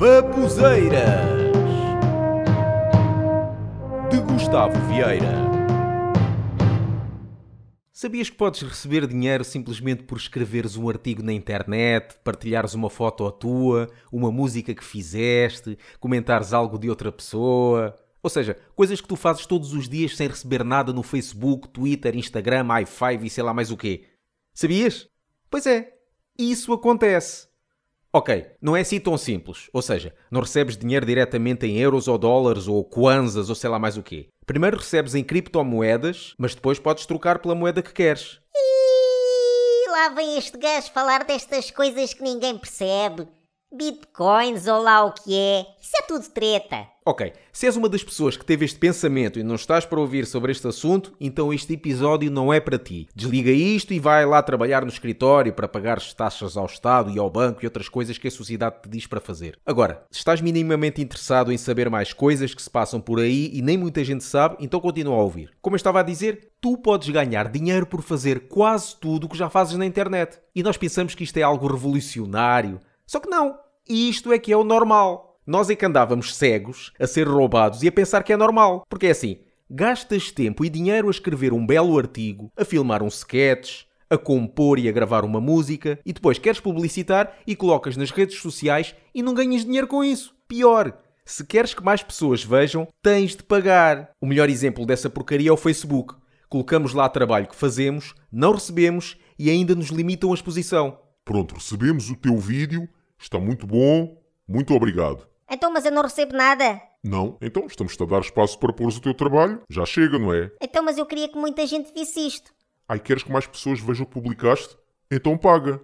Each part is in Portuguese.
Babuzeiras de Gustavo Vieira. Sabias que podes receber dinheiro simplesmente por escreveres um artigo na internet, partilhares uma foto tua, uma música que fizeste, comentares algo de outra pessoa? Ou seja, coisas que tu fazes todos os dias sem receber nada no Facebook, Twitter, Instagram, i5 e sei lá mais o quê. Sabias? Pois é, isso acontece. Ok, não é assim tão simples. Ou seja, não recebes dinheiro diretamente em euros ou dólares ou kwanzas ou sei lá mais o quê. Primeiro recebes em criptomoedas, mas depois podes trocar pela moeda que queres. E lá vem este gajo falar destas coisas que ninguém percebe. Bitcoins ou lá o que é. Isso é tudo treta. Ok, se és uma das pessoas que teve este pensamento e não estás para ouvir sobre este assunto, então este episódio não é para ti. Desliga isto e vai lá trabalhar no escritório para pagar as taxas ao Estado e ao banco e outras coisas que a sociedade te diz para fazer. Agora, se estás minimamente interessado em saber mais coisas que se passam por aí e nem muita gente sabe, então continua a ouvir. Como eu estava a dizer, tu podes ganhar dinheiro por fazer quase tudo o que já fazes na internet. E nós pensamos que isto é algo revolucionário. Só que não. Isto é que é o normal. Nós é que andávamos cegos, a ser roubados e a pensar que é normal. Porque é assim, gastas tempo e dinheiro a escrever um belo artigo, a filmar um sketch, a compor e a gravar uma música e depois queres publicitar e colocas nas redes sociais e não ganhas dinheiro com isso. Pior, se queres que mais pessoas vejam, tens de pagar. O melhor exemplo dessa porcaria é o Facebook. Colocamos lá trabalho que fazemos, não recebemos e ainda nos limitam a exposição. Pronto, recebemos o teu vídeo, está muito bom, muito obrigado. Então, mas eu não recebo nada. Não? Então estamos-te a dar espaço para pôres o teu trabalho. Já chega, não é? Então, mas eu queria que muita gente visse isto. Ai, queres que mais pessoas vejam o que publicaste? Então paga.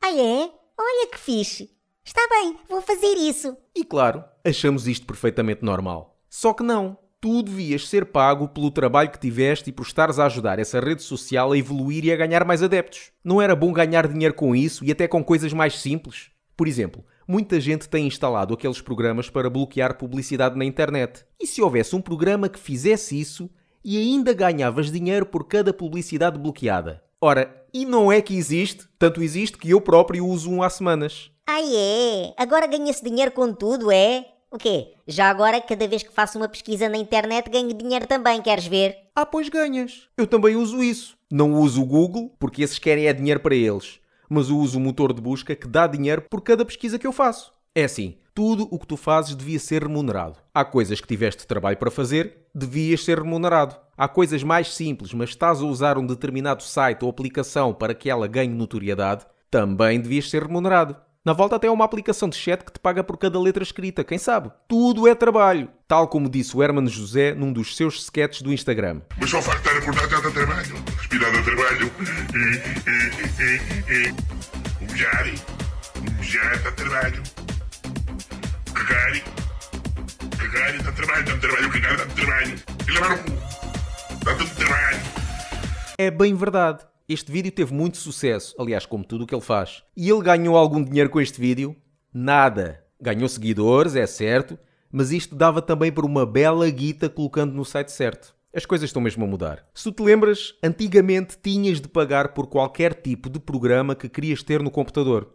Ah, é? Olha que fixe. Está bem, vou fazer isso. E claro, achamos isto perfeitamente normal. Só que não. Tu devias ser pago pelo trabalho que tiveste e por estares a ajudar essa rede social a evoluir e a ganhar mais adeptos. Não era bom ganhar dinheiro com isso e até com coisas mais simples? Por exemplo, muita gente tem instalado aqueles programas para bloquear publicidade na internet. E se houvesse um programa que fizesse isso e ainda ganhavas dinheiro por cada publicidade bloqueada? Ora, e não é que existe? Tanto existe que eu próprio uso um há semanas. Ah, é? Agora ganha-se dinheiro com tudo, é? O quê? Já agora, cada vez que faço uma pesquisa na internet, ganho dinheiro também, queres ver? Ah, pois ganhas. Eu também uso isso. Não uso o Google, porque esses querem é dinheiro para eles mas eu uso o motor de busca que dá dinheiro por cada pesquisa que eu faço. É assim, tudo o que tu fazes devia ser remunerado. Há coisas que tiveste trabalho para fazer, devias ser remunerado. Há coisas mais simples, mas estás a usar um determinado site ou aplicação para que ela ganhe notoriedade, também devias ser remunerado. Na volta até há uma aplicação de chat que te paga por cada letra escrita, quem sabe? Tudo é trabalho. Tal como disse o Herman José num dos seus sketches do Instagram. Mas só falta recordar cada trabalho, respirar o trabalho, humilhar, humilhar dá trabalho, cagar, cagar dá trabalho, dá trabalho, cagar dá trabalho, e levar o cu, dá tudo trabalho. É bem verdade. Este vídeo teve muito sucesso, aliás, como tudo o que ele faz. E ele ganhou algum dinheiro com este vídeo? Nada. Ganhou seguidores, é certo, mas isto dava também por uma bela guita colocando no site certo. As coisas estão mesmo a mudar. Se te lembras, antigamente tinhas de pagar por qualquer tipo de programa que querias ter no computador.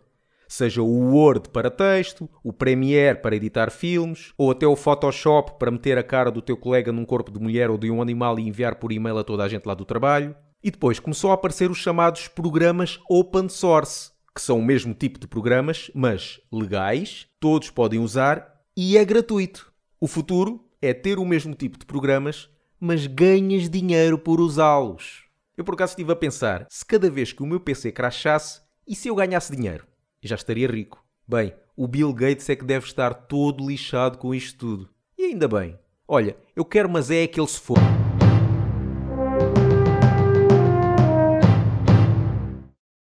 Seja o Word para texto, o Premiere para editar filmes, ou até o Photoshop para meter a cara do teu colega num corpo de mulher ou de um animal e enviar por e-mail a toda a gente lá do trabalho. E depois começou a aparecer os chamados programas open source, que são o mesmo tipo de programas, mas legais, todos podem usar e é gratuito. O futuro é ter o mesmo tipo de programas, mas ganhas dinheiro por usá-los. Eu por acaso estive a pensar, se cada vez que o meu PC crachasse, e se eu ganhasse dinheiro? Já estaria rico. Bem, o Bill Gates é que deve estar todo lixado com isto tudo. E ainda bem. Olha, eu quero mas é que ele se for.